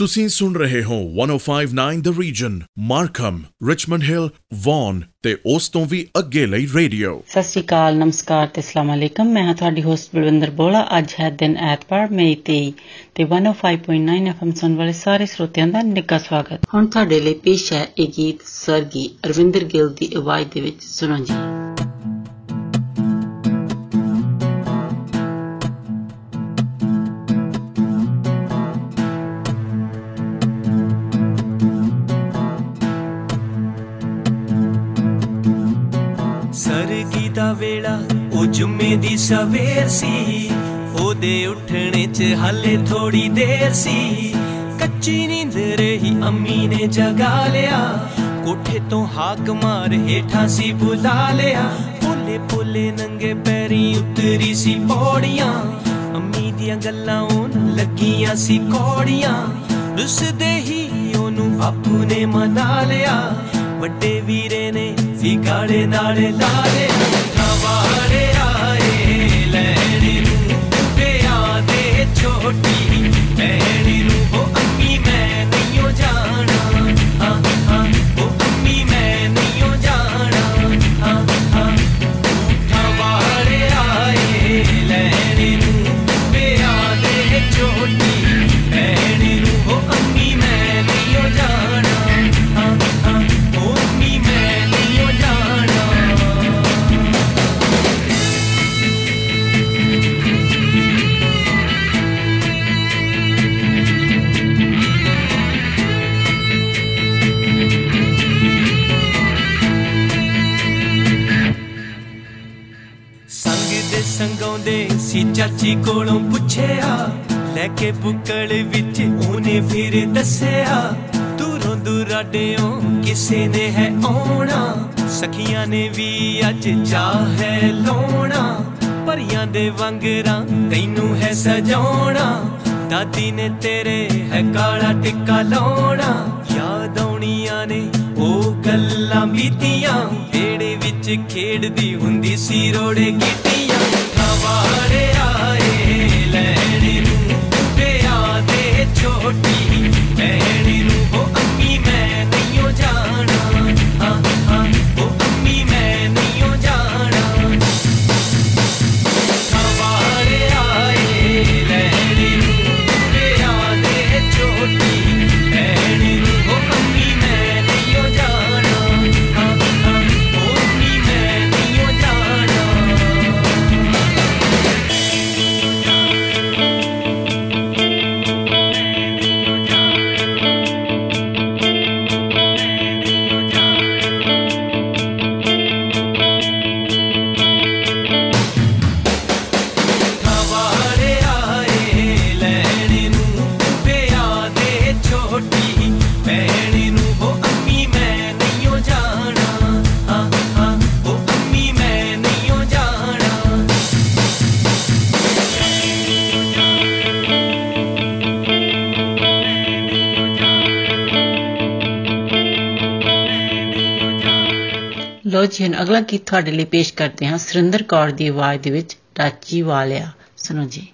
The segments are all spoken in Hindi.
ਤੁਸੀਂ ਸੁਣ ਰਹੇ ਹੋ 1059 the region Markham Richmond Hill Vaughan ਤੇ ਉਸ ਤੋਂ ਵੀ ਅੱਗੇ ਲਈ ਰੇਡੀਓ। ਸਤਿ ਸ਼੍ਰੀ ਅਕਾਲ ਨਮਸਕਾਰ ਤੇ ਅਸਲਾਮ ਅਲੈਕਮ। ਮੈਂ ਹਾਂ ਤੁਹਾਡੀ ਹੋਸਟ ਬਲਵਿੰਦਰ ਬੋਲਾ ਅੱਜ ਹੈ ਦਿਨ ਐਤਵਾਰ ਮਈ 23 ਤੇ 105.9 ਐਫਐਮ ਸੁਣ ਵਾਲੇ ਸਾਰੇ ਸਰੋਤਿਆਂ ਦਾ ਨਿੱਘਾ ਸਵਾਗਤ। ਹੁਣ ਤੁਹਾਡੇ ਲਈ ਪੇਸ਼ ਹੈ ਇਹ ਗੀਤ ਸਰਗੀ ਅਰਵਿੰਦਰ ਗਿੱਲ ਦੀ ਆਵਾਜ਼ ਦੇ ਵਿੱਚ ਸੁਣੋ ਜੀ। ਵੇਲਾ, ਉਹ ਜੁਮੇ ਦੀ ਸਵੇਰ ਸੀ। ਉਹਦੇ ਉੱਠਣੇ 'ਚ ਹਾਲੇ ਥੋੜੀ ਦੇਰ ਸੀ। ਕੱਚੀ ਨੀਂਦ ਰਹੀ, ਅੰਮੀ ਨੇ ਜਗਾ ਲਿਆ। ਕੋਠੇ ਤੋਂ ਹਾਕ ਮਾਰ ਹੇਠਾਂ ਸੀ ਬੁਲਾ ਲਿਆ। ਪੋਲੇ ਪੋਲੇ ਨੰਗੇ ਪੈਰੀ ਉਤਰੀ ਸੀ ਪੌੜੀਆਂ। ਅੰਮੀ ਦੀਆਂ ਗੱਲਾਂ ਉਹਨ ਲੱਗੀਆਂ ਸੀ ਕੋੜੀਆਂ। ਰੁੱਸਦੇ ਹੀ ਉਹਨੂੰ ਬਾਪੂ ਨੇ ਮਨਾ ਲਿਆ। ਵੱਡੇ ਵੀਰੇ ਨੇ ਸੀ ਗਾੜੇ ਨਾਲੇ ਲਾਲੇ ਹਵਾੜੇ छोटी भैन ਸੰਗ ਦੇ ਸੰਗਾਉਂਦੇ ਸੀ, ਚਾਚੀ ਕੋਲੋਂ ਪੁੱਛਿਆ। ਲੈ ਕੇ ਬੁੱਕਲ ਵਿੱਚ ਉਹਨੇ ਫਿਰ ਦੱਸਿਆ, ਦੂਰੋਂ ਦੁਰਾਡਿਓਂ ਕਿਸੇ ਨੇ ਹੈ ਆਉਣਾ। ਸਖੀਆਂ ਨੇ ਵੀ ਅੱਜ ਚਾਹ ਹੈ ਲਾਉਣਾ। ਪਰੀਆਂ ਦੇ ਵਾਂਗਰਾਂ ਤੈਨੂੰ ਹੈ ਸਜਾਉਣਾ। ਦਾਦੀ ਨੇ ਤੇਰੇ ਹੈ ਕਾਲਾ ਟਿੱਕਾ ਲਾਉਣਾ। ਯਾਦ ਆਉਣੀਆਂ ਨੇ ਉਹ ਗੱਲਾਂ ਬੀਤੀਆਂ ਵੇੜੇ ਵਿੱਚ ਖੇਡਦੀ ਹੁੰਦੀ ਸੀ, ਰੋੜੇ ਕੀਤੀਆਂ छोटी ਲੋ ਜੀ ਹੁਣ ਅਗਲਾ ਗੀਤ ਤੁਹਾਡੇ ਲਈ ਪੇਸ਼ ਕਰਦੇ ਹਾਂ। ਸੁਰਿੰਦਰ ਕੌਰ ਦੀ ਆਵਾਜ਼ ਦੇ ਵਿੱਚ ਟਾਚੀ ਵਾਲਿਆ। ਸੁਣੋ ਜੀ।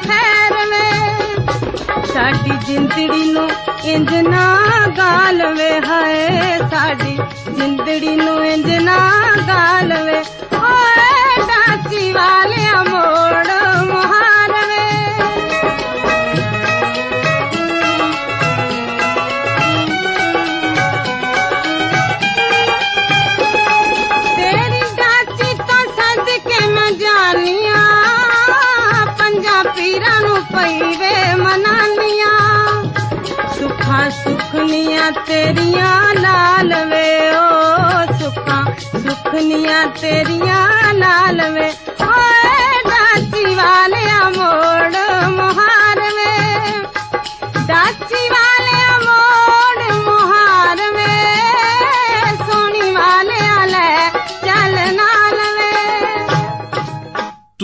ਖੈਰ ਵੇ। ਸਾਡੀ ਜਿੰਦੜੀ ਨੂੰ ਇੰਜ ਨਾ ਗਾਲ ਵੇ। ਹਾਏ, ਸਾਡੀ ਜਿੰਦੜੀ ਨੂੰ ਇੰਜ ਨਾ ਗਾਲ ਵੇ। ਓਏ ਗਾਚੀ ਵਾਲਿਆ ਮੋੜ तेरिया लाल वे ओ सुखा सुखनिया तेरिया लाल वे। ओ नाची वाले अमोर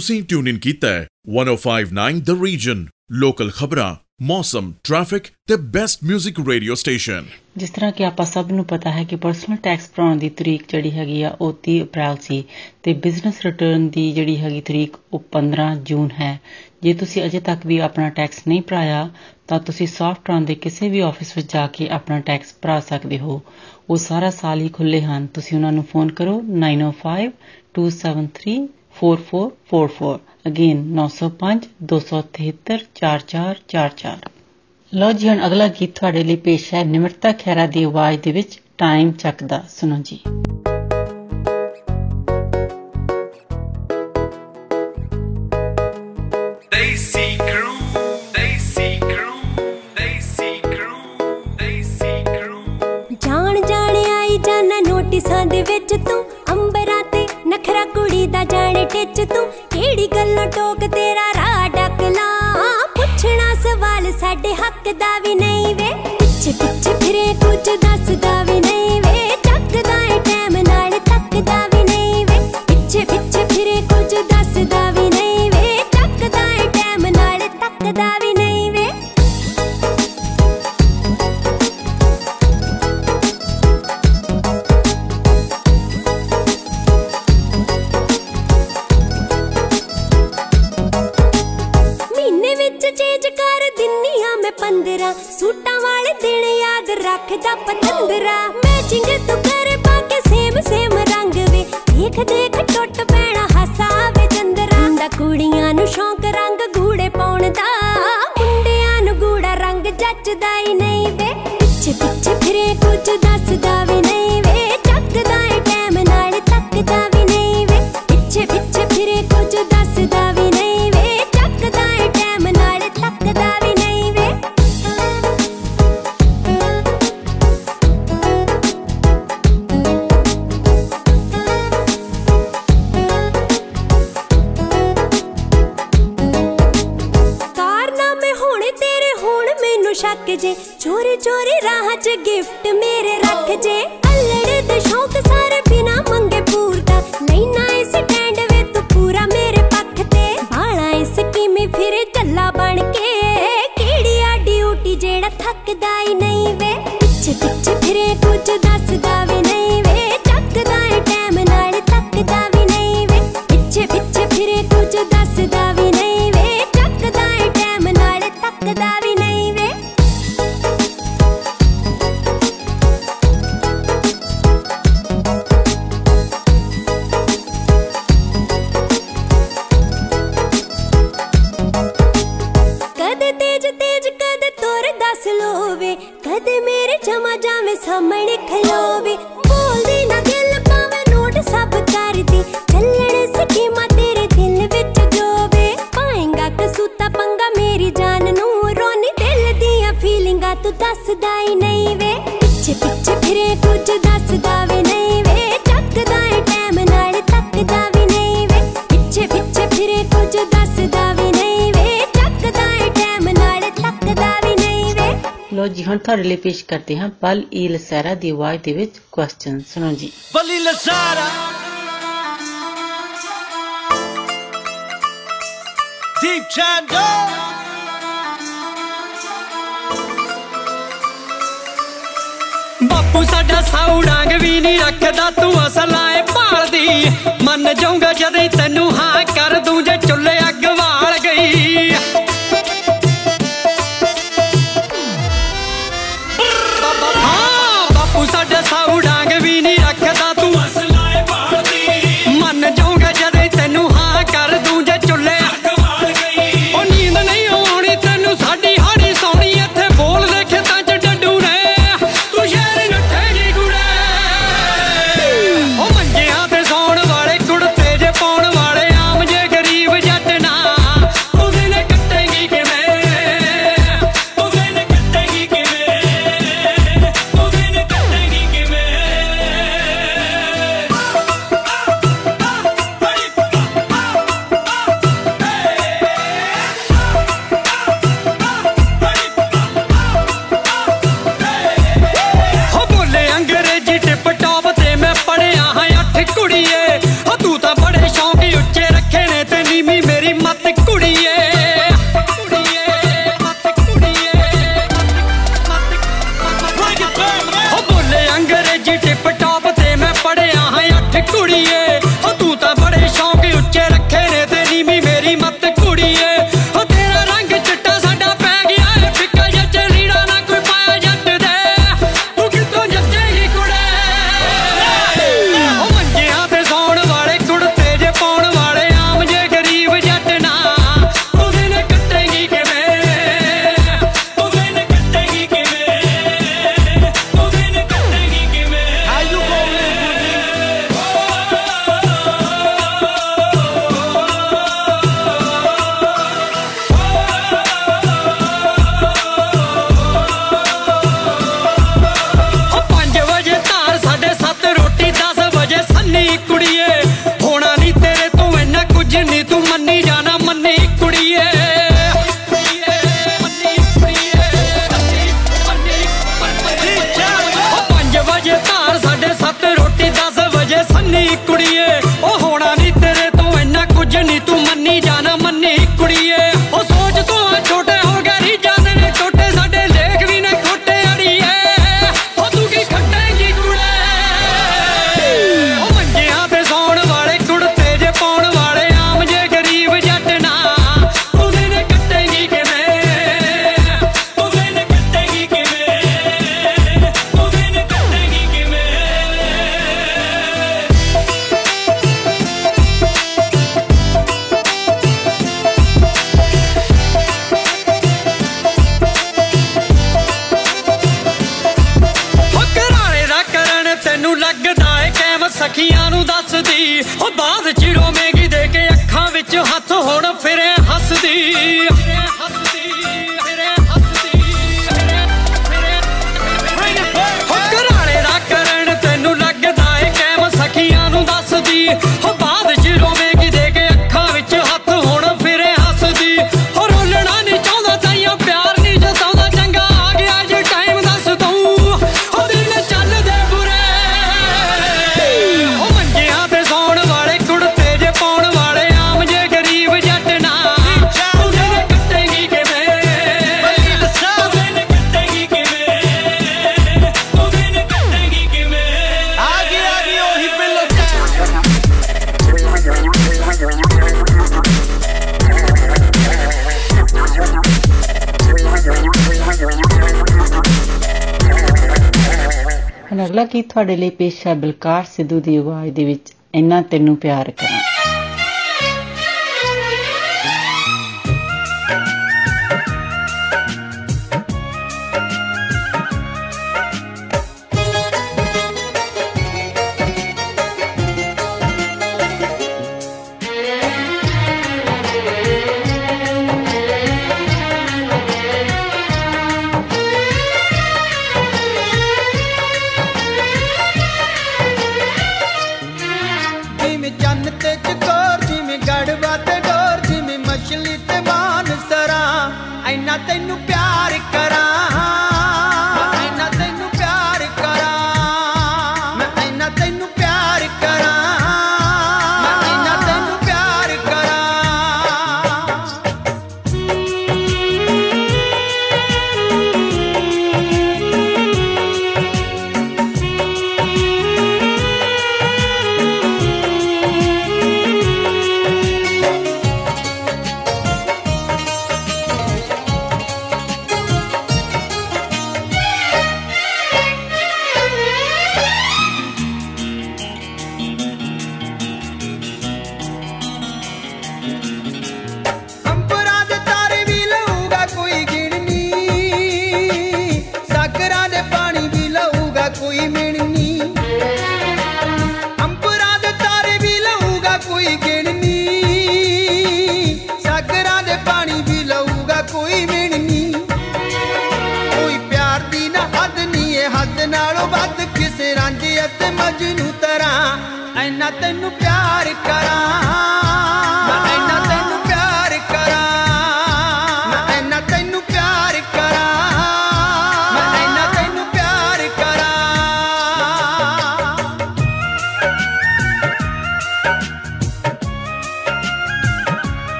ਤੁਸੀਂ ਟਿਊਨ ਇਨ ਕੀਤਾ ਹੈ। 1059 ਦ ਰੀਜਨ ਲੋਕਲ ਖਬਰਾਂ ਮੌਸਮ ਟ੍ਰੈਫਿਕ ਤੇ ਬੈਸਟ 뮤직 ਰੇਡੀਓ ਸਟੇਸ਼ਨ ਜਿਸ ਤਰ੍ਹਾਂ ਕਿ ਆਪਾਂ ਸਭ ਨੂੰ ਪਤਾ ਹੈ ਕਿ ਪਰਸਨਲ ਟੈਕਸ ਭਰਾਉਣ ਦੀ ਤਰੀਕ ਜਿਹੜੀ ਹੈਗੀ ਆ, ਉਹ 30 ਅਪ੍ਰੈਲ ਸੀ ਤੇ ਬਿਜ਼ਨਸ ਰਿਟਰਨ ਦੀ ਜਿਹੜੀ ਹੈਗੀ ਤਰੀਕ, ਉਹ 15 ਜੂਨ ਹੈ। ਜੇ ਤੁਸੀਂ ਅਜੇ ਤੱਕ ਵੀ ਆਪਣਾ ਟੈਕਸ ਨਹੀਂ ਭਰਾਇਆ, ਤਾਂ ਤੁਸੀਂ ਸੌਫਟ ਰਨ ਦੇ ਕਿਸੇ ਵੀ ਆਫਿਸ ਵਿੱਚ ਜਾ ਕੇ ਆਪਣਾ ਟੈਕਸ ਭਰਾ ਸਕਦੇ ਹੋ। ਉਹ ਸਾਰਾ ਸਾਲ ਹੀ ਖੁੱਲੇ ਹਨ। ਤੁਸੀਂ ਉਹਨਾਂ ਨੂੰ ਫੋਨ ਕਰੋ 905 273 4444 ਅਗੇਨ 905 273 4444 ਲੋ ਜੀ ਹੁਣ ਅਗਲਾ ਗੀਤ ਤੁਹਾਡੇ ਲਈ ਪੇਸ਼ ਹੈ ਨਿਮਰਤਾ ਖੈਰਾ ਦੀ ਆਵਾਜ਼ ਦੇ ਵਿੱਚ ਟਾਈਮ ਚੱਕਦਾ। ਸੁਣੋ ਜੀ। Daisy Crew, Daisy Crew, Daisy Crew, Daisy Crew. ਜਾਣ ਜਾਣ ਆਈ ਜਾਣਾ ਨੋਟਿਸਾਂ ਦੇ ਵਿੱਚ ਤੂੰ ਅੰਬਰਾਂ ਤੇ ਨਖਰਾ ਕੁੜੀ ਦਾ ਜਾਣੇ ਟਿੱਚ ਤੂੰ, ਕਿਹੜੀ ਗੱਲੋਂ ਟੋਕ ਤੇਰਾ ਰਾਹ ਡਕਲਾ ਪੁੱਛਣਾ ਸਵਾਲ ਸਾਡੇ ਹੱਕ ਦਾ ਵੀ ਨਹੀਂ ਵੇ। ਤੁਹਾਡੇ ਲਈ ਪੇਸ਼ ਕਰਦੇ ਹਾਂ ਪਲ ਈ ਲਸੈਰਾ ਦੀ ਆਵਾਜ਼ ਦੇ ਵਿੱਚ ਕੁਐਸਚਨ ਸੁਣੋ ਜੀ ਬਲੀ ਲਸੈਰਾ ਦੀਪ ਚੰਦੋ ਬਾਪੂ ਸਾਡਾ ਸਾਉਣਾਂਗ ਵੀ ਨਹੀਂ ਰੱਖਦਾ ਤੂੰ ਅਸਲਾਂ ਏ ਭਾਲਦੀ ਮੰਨ ਜਾਊਗਾ ਜਦ ਤੈਨੂੰ ਹਾਂ ਤੈਨੂੰ ਪਿਆਰ ਕਰਾਂ।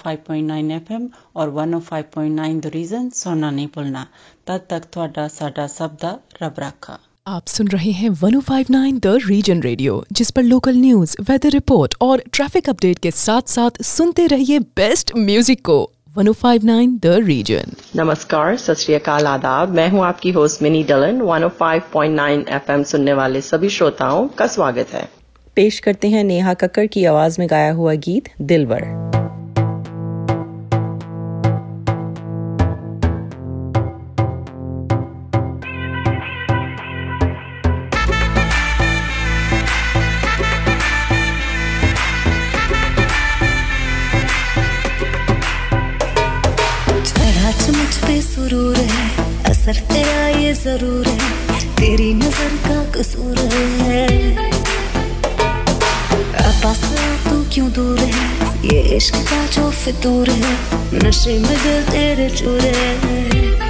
105.9 एफएम और 105.9 द रीजन सुनना नहीं भूलना तद तक थोड़ा साडा सब दा रब रखा। आप सुन रहे हैं 1059 द रीजन रेडियो जिस पर लोकल न्यूज़ वेदर रिपोर्ट और ट्रैफ़िक अपडेट के साथ साथ सुनते रहिए बेस्ट म्यूज़िक को। 1059 द रीजन नमस्कार सत आदाब। मैं हूँ आपकी होस्ट मिनी डलन। 105.9 एफएम सुनने वाले सभी श्रोताओं का स्वागत है। पेश करते हैं नेहा कक्कर की आवाज़ में गाया हुआ गीत दिलवर। ज़रूर है, तेरी नज़र का कसूर है। पास तू क्यों दूर है? ये इश्क का जो फितूर है, नशे में दिल तेरे चूर है।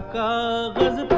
कागज पर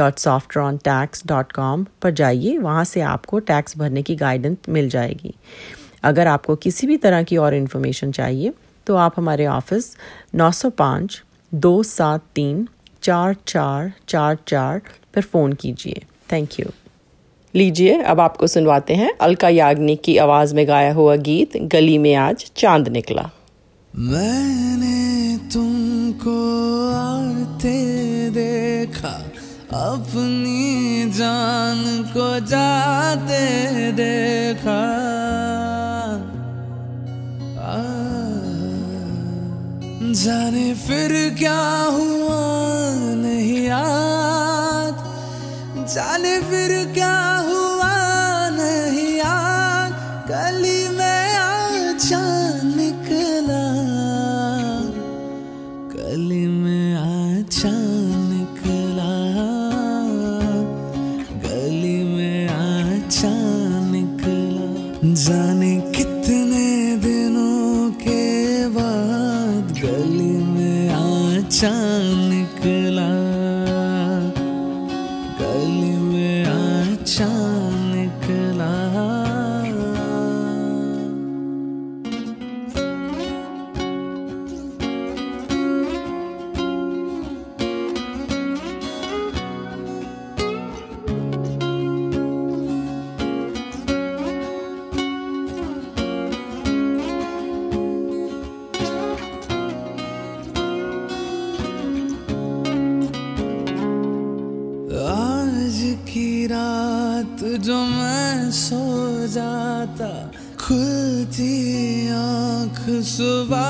www.softrontax.com पर जाइए। वहाँ से आपको टैक्स भरने की गाइडेंस मिल जाएगी। अगर आपको किसी भी तरह की और इन्फॉर्मेशन चाहिए तो आप हमारे ऑफ़िस 905 दो सात तीन चार चार चार चार पर फ़ोन कीजिए। थैंक यू लीजिए, अब आपको सुनवाते हैं। अलका याग्निक की आवाज़ में गाया हुआ गीत, गली में आज चाँद निकला। मैंने तुमको आते देखा अपनी जान को जाते देखा। जाने फिर क्या हुआ नहीं आ जाने फिर क्या आँख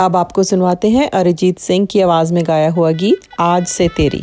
अब आपको सुनवाते हैं अरिजीत सिंह की आवाज़ में गाया हुआ गीत, आज से तेरी।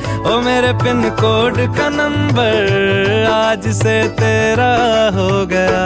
ओ मेरे पिन कोड का नंबर आज से तेरा हो गया।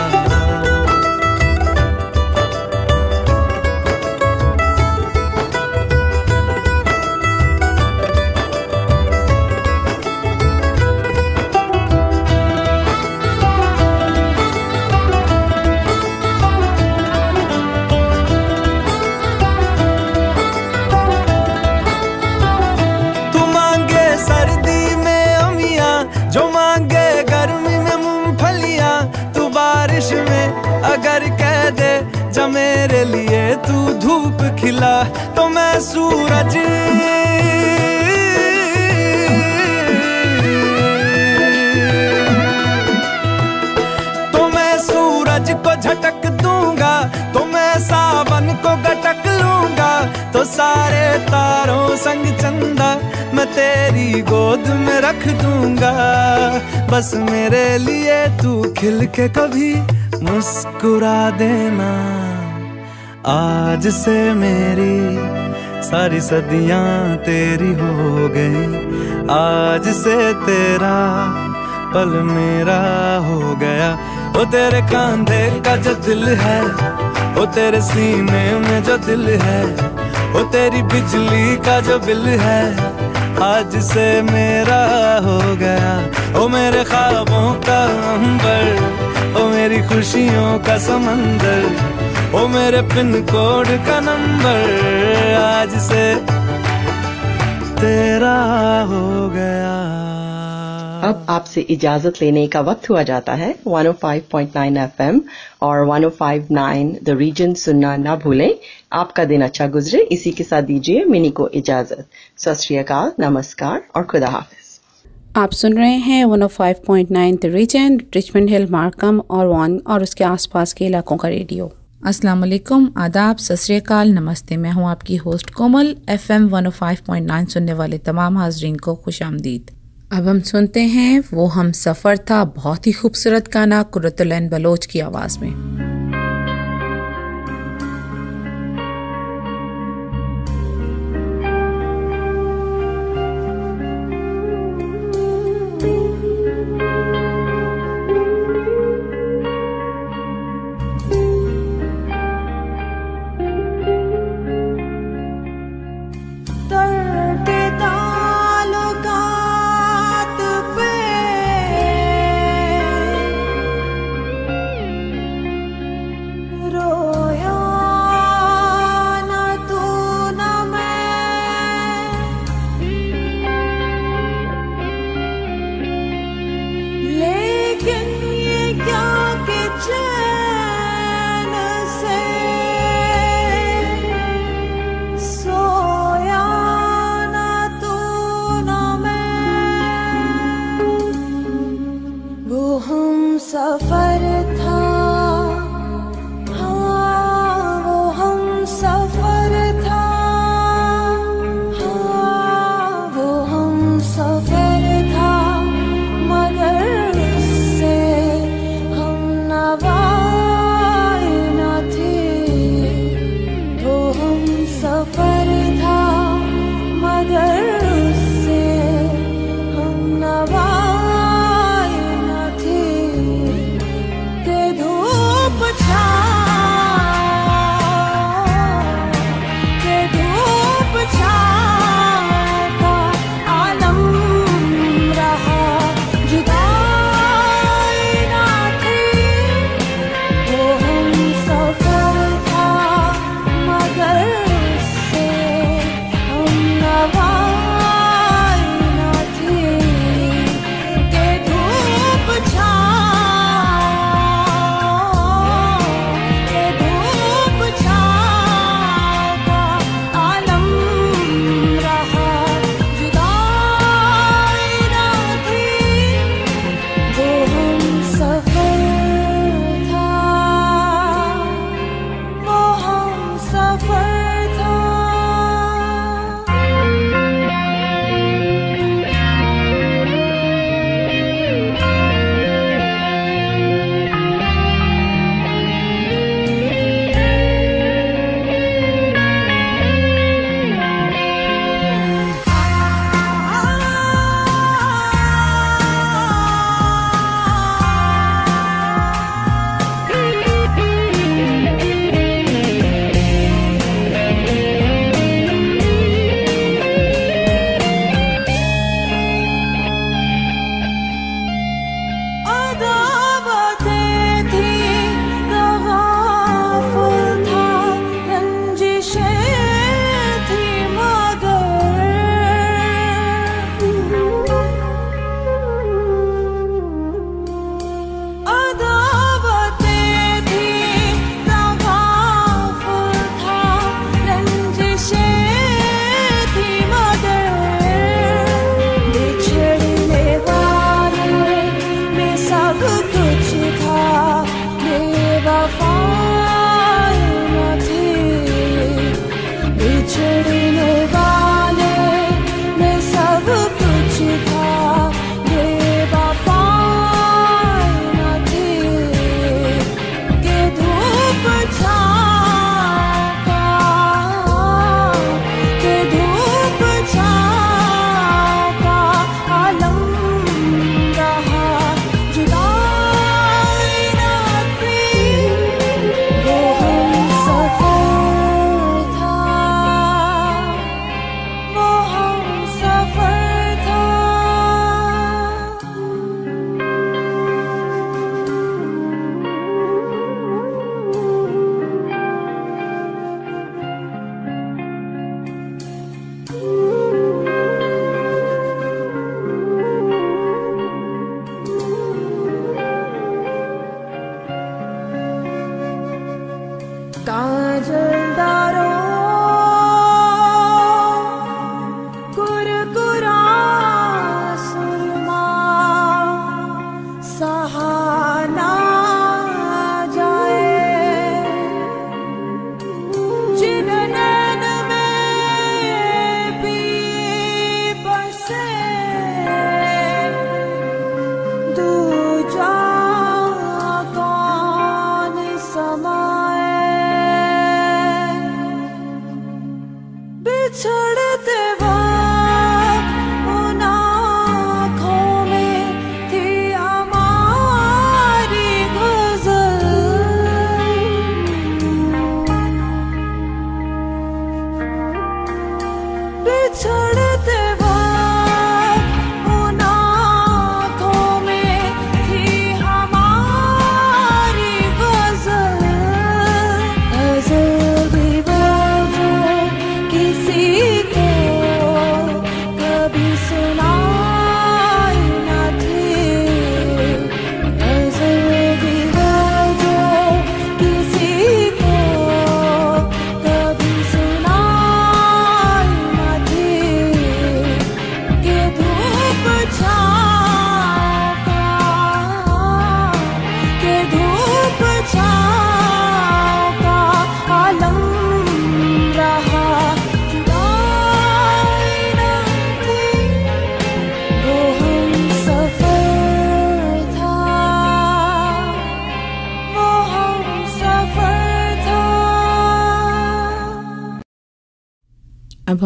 जा मेरे लिए तू धूप खिला तो मैं सूरज। तो मैं सूरज को झटक दूँगा तो मैं सावन को गटक लूँगा। तो सारे तारों संग चंदा, मैं तेरी गोद में रख दूँगा। बस मेरे लिए तू खिल के कभी मुस्कुरा देना। आज से मेरी सारी सदियाँ तेरी हो गई। आज से तेरा पल मेरा हो गया। वो तेरे कांधे का जो दिल है वो तेरे सीने में जो दिल है वो तेरी बिजली का जो बिल है, आज से मेरा हो गया। ओ मेरे ख्वाबों का अंबर, ओ मेरी खुशियों का समंदर ओ मेरे पिन कोड का नंबर आज से तेरा हो गया। अब आपसे इजाज़त लेने का वक्त हुआ जाता है। 105.9 एफएम और 105.9 द रीजन सुनना ना भूलें। आपका दिन अच्छा गुजरे। इसी के साथ दीजिए मिनी को इजाज़त। सत नमस्कार और खुदा हाफिज। आप सुन रहे हैं 105.9 the region Richmond Hill Markham और वन और उसके आसपास के इलाकों का रेडियो। अस्सलाम वालेकुम, आदाब सत नमस्ते। मैं हूँ आपकी होस्ट कोमल एफएम 105.9 सुनने वाले तमाम हाजरीन को खुश आमदीद। अब हम सुनते हैं, वो हम सफ़र था बहुत ही खूबसूरत गाना कुरतुलैन बलोच की आवाज़ में।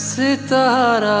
सितारा।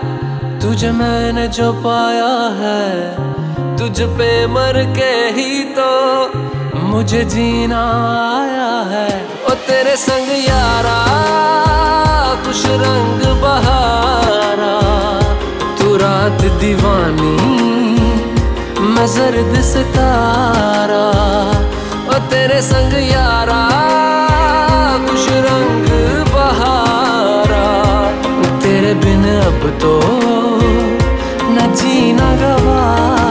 तुझे मैंने जो पाया है, तुझ पे मर के ही तो मुझे जीना आया है। ओ तेरे संग यारा, खुश रंग बहारा, तू रात दीवानी, मैं जर्द सितारा। ओ तेरे संग यारा, खुश रंग बहारा, तेरे बिन अब तो न जीना गवारा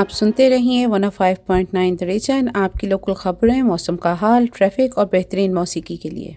आप सुनते रहिए 105.9 द रीजन आपकी लोकल खबरें, मौसम का हाल ट्रैफ़िक और बेहतरीन मौसीकी के लिए।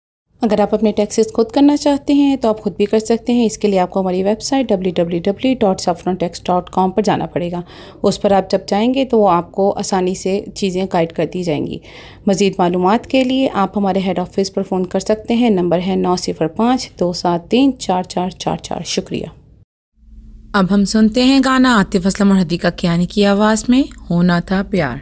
अगर आप अपने टैक्सेस खुद करना चाहते हैं तो आप खुद भी कर सकते हैं। इसके लिए आपको हमारी वेबसाइट www.saffrontax.com पर जाना पड़ेगा। उस पर आप जब जाएँगे तो वो आपको आसानी से चीज़ें गाइड कर दी जाएँगी। मज़ीद मालूम के लिए आप हमारे हेड ऑफ़िस पर फ़ोन कर सकते हैं। नंबर है नौ सिफर पाँच दो सात तीन चार चार चार चार। शुक्रिया। अब हम सुनते हैं गाना। आतिफ असलम और हदीका कियानी की आवाज़ में होना था प्यार।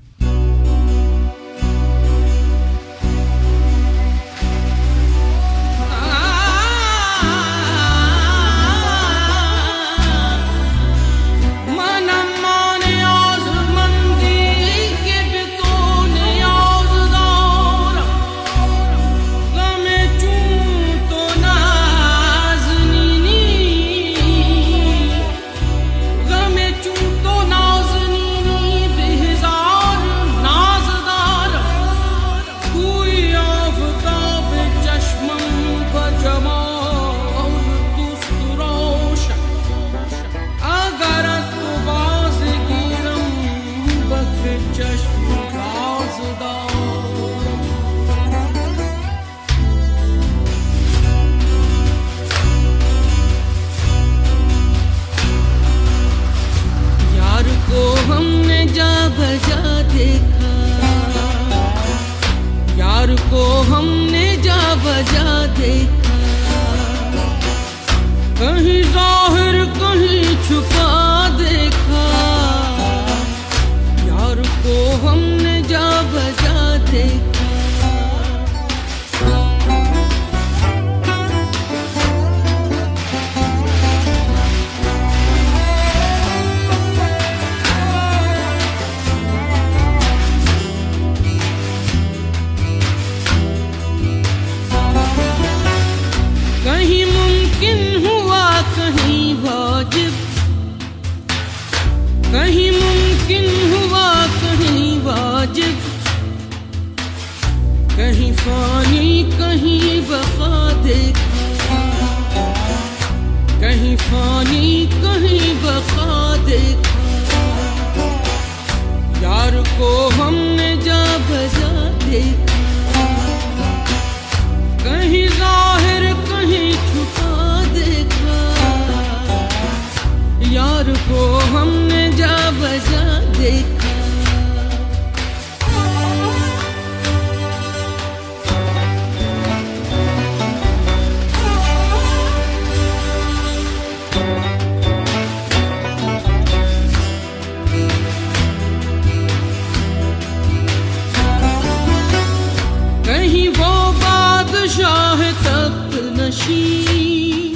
नशी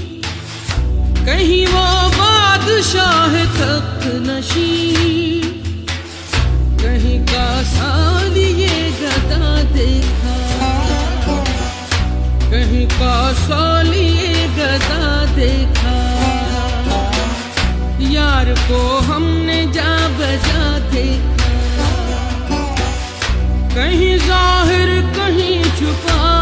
कहीं वो बादशाह तख्त नशी। कहीं का साल ये गदा देखा। कहीं का साल ये गदा देखा। यार को हमने जा बजा देखा। कहीं ज़ाहिर कहीं छुपा